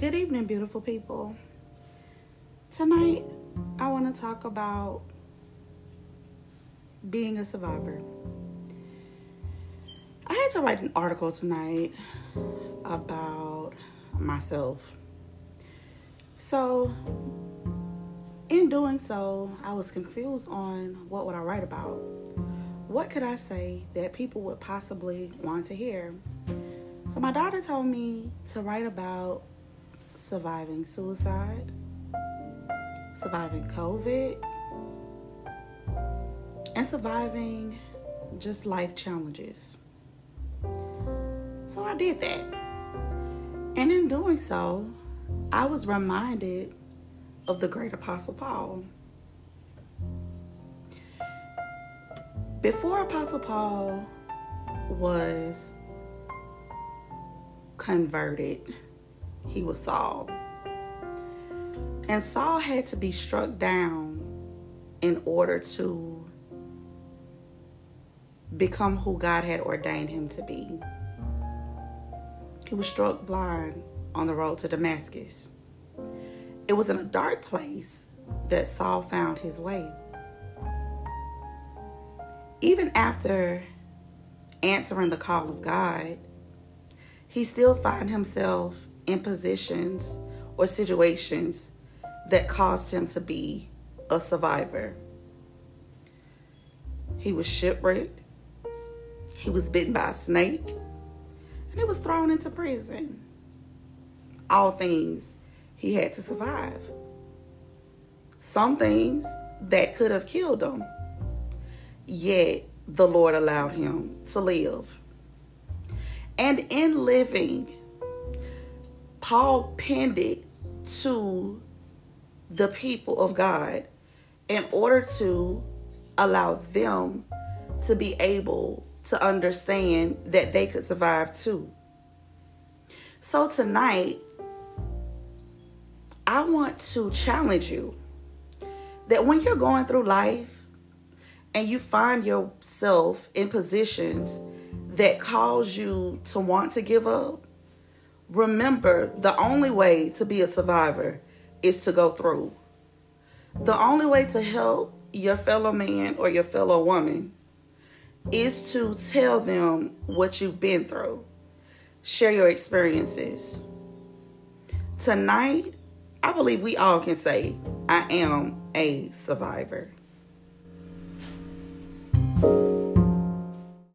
Good evening, beautiful people. Tonight, I want to talk about being a survivor. I had to write an article tonight about myself. So, in doing so, I was confused on what would I write about. What could I say that people would possibly want to hear? So my daughter told me to write about surviving suicide, surviving COVID, and surviving just life challenges. So I did that. And in doing so, I was reminded of the great apostle Paul. Before Apostle Paul was converted, he was Saul. And Saul had to be struck down in order to become who God had ordained him to be. He was struck blind on the road to Damascus. It was in a dark place that Saul found his way. Even after answering the call of God, he still found himself in positions or situations that caused him to be a survivor. He was shipwrecked, he was bitten by a snake, and he was thrown into prison. All things he had to survive. Some things that could have killed him, yet the Lord allowed him to live. And in living, Paul penned it to the people of God in order to allow them to be able to understand that they could survive too. So tonight, I want to challenge you that when you're going through life and you find yourself in positions that cause you to want to give up, Remember, the only way to be a survivor is to go through. The only way to help your fellow man or your fellow woman is to tell them what you've been through, share your experiences. Tonight, I believe we all can say, I am a survivor.